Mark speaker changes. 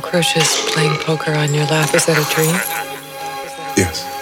Speaker 1: cockroaches playing poker on your lap. Is that a dream?
Speaker 2: Yes.